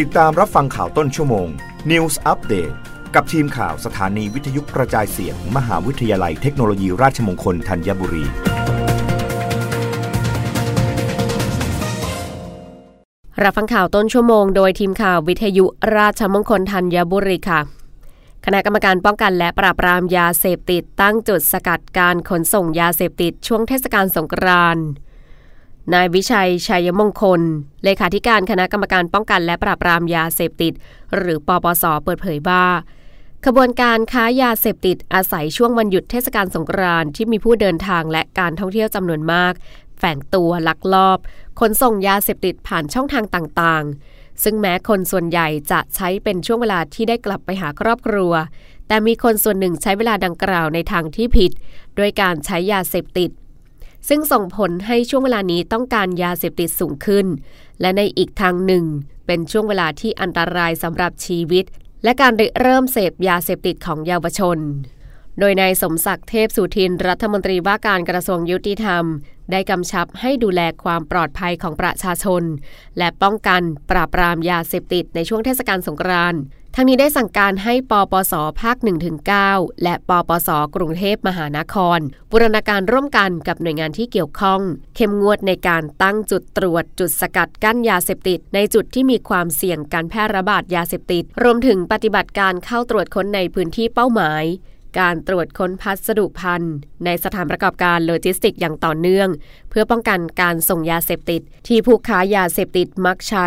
ติดตามรับฟังข่าวต้นชั่วโมง News Update กับทีมข่าวสถานีวิทยุกระจายเสียง มหาวิทยาลัยเทคโนโลยีราชมงคลธัญบุรี รับฟังข่าวต้นชั่วโมง โดยทีมข่าววิทยุราชมงคลธัญบุรีค่ะ คณะกรรมการป้องกันและปราบปรามยาเสพติดตั้งจุดสกัดการขนส่งยาเสพติดช่วงเทศกาลสงกรานต์ นายวิชัยชัยมงคล เลขาธิการคณะกรรมการป้องกันและปราบปรามยาเสพติด หรือปปส เปิดเผยว่าขบวนการค้ายาเสพติดอาศัยช่วงวันหยุดเทศกาลสงกรานต์ที่มีผู้เดินทางและการท่องเที่ยวจำนวนมาก แฝงตัวลักลอบ ขนส่งยาเสพติดผ่านช่องทางต่างๆ ซึ่งแม้คนส่วนใหญ่จะใช้เป็นช่วงเวลาที่ได้กลับไปหาครอบครัว แต่มีคนส่วนหนึ่งใช้เวลาดังกล่าวในทางที่ผิด โดยการใช้ยาเสพติด ซึ่งส่งผลให้ช่วงเวลานี้ต้องการยาเสพติดสูงขึ้น และในอีกทางหนึ่ง เป็นช่วงเวลาที่อันตรายสำหรับชีวิต และการเริ่มเสพยาเสพติดของเยาวชน โดยนายสมศักดิ์เทพสุทินรัฐมนตรีว่าการกระทรวงยุติธรรม ได้กำชับให้ดูแลความปลอดภัยของประชาชน และป้องกันปราบปรามยาเสพติดในช่วงเทศกาลสงกรานต์ทั้งนี้ได้สั่งการให้ปปส ภาค 1-9 และปปส กรุงเทพมหานคร บูรณาการร่วมกันกับหน่วยงานที่เกี่ยวข้อง เข้มงวดในการตั้งจุดตรวจ จุดสกัดกั้นยาเสพติด ในจุดที่มีความเสี่ยงการแพร่ระบาดยาเสพติด รวมถึงปฏิบัติการเข้าตรวจค้นในพื้นที่เป้าหมาย การตรวจค้นพัสดุภัณฑ์ในสถานประกอบการโลจิสติกอย่างต่อเนื่อง เพื่อป้องกันการส่งยาเสพติด ที่ผู้ค้ายาเสพติดมักใช้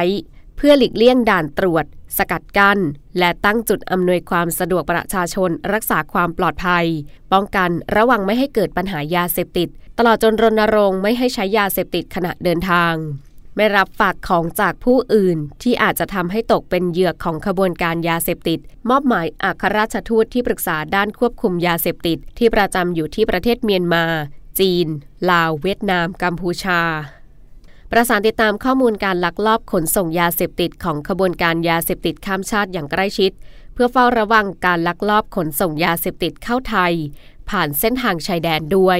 เพื่อหลีกเลี่ยงด่านตรวจ สกัดกั้น และตั้งจุดอำนวยความสะดวกประชาชนรักษาความปลอดภัย ป้องกันระวังไม่ให้เกิดปัญหายาเสพติด ตลอดจนรณรงค์ไม่ให้ใช้ยาเสพติดขณะเดินทาง ไม่รับฝากของจากผู้อื่น ที่อาจจะทำให้ตกเป็นเหยื่อของขบวนการยาเสพติด มอบหมายอัครราชทูตที่ปรึกษาด้านควบคุมยาเสพติด ที่ประจำอยู่ที่ประเทศเมียนมา จีน ลาว เวียดนาม กัมพูชา ประสานติดตามข้อมูลการลักลอบขนส่งยาเสพติดของขบวนการยาเสพติดข้ามชาติอย่างใกล้ชิด เพื่อเฝ้าระวังการลักลอบขนส่งยาเสพติดเข้าไทย ผ่านเส้นทางชายแดนด้วย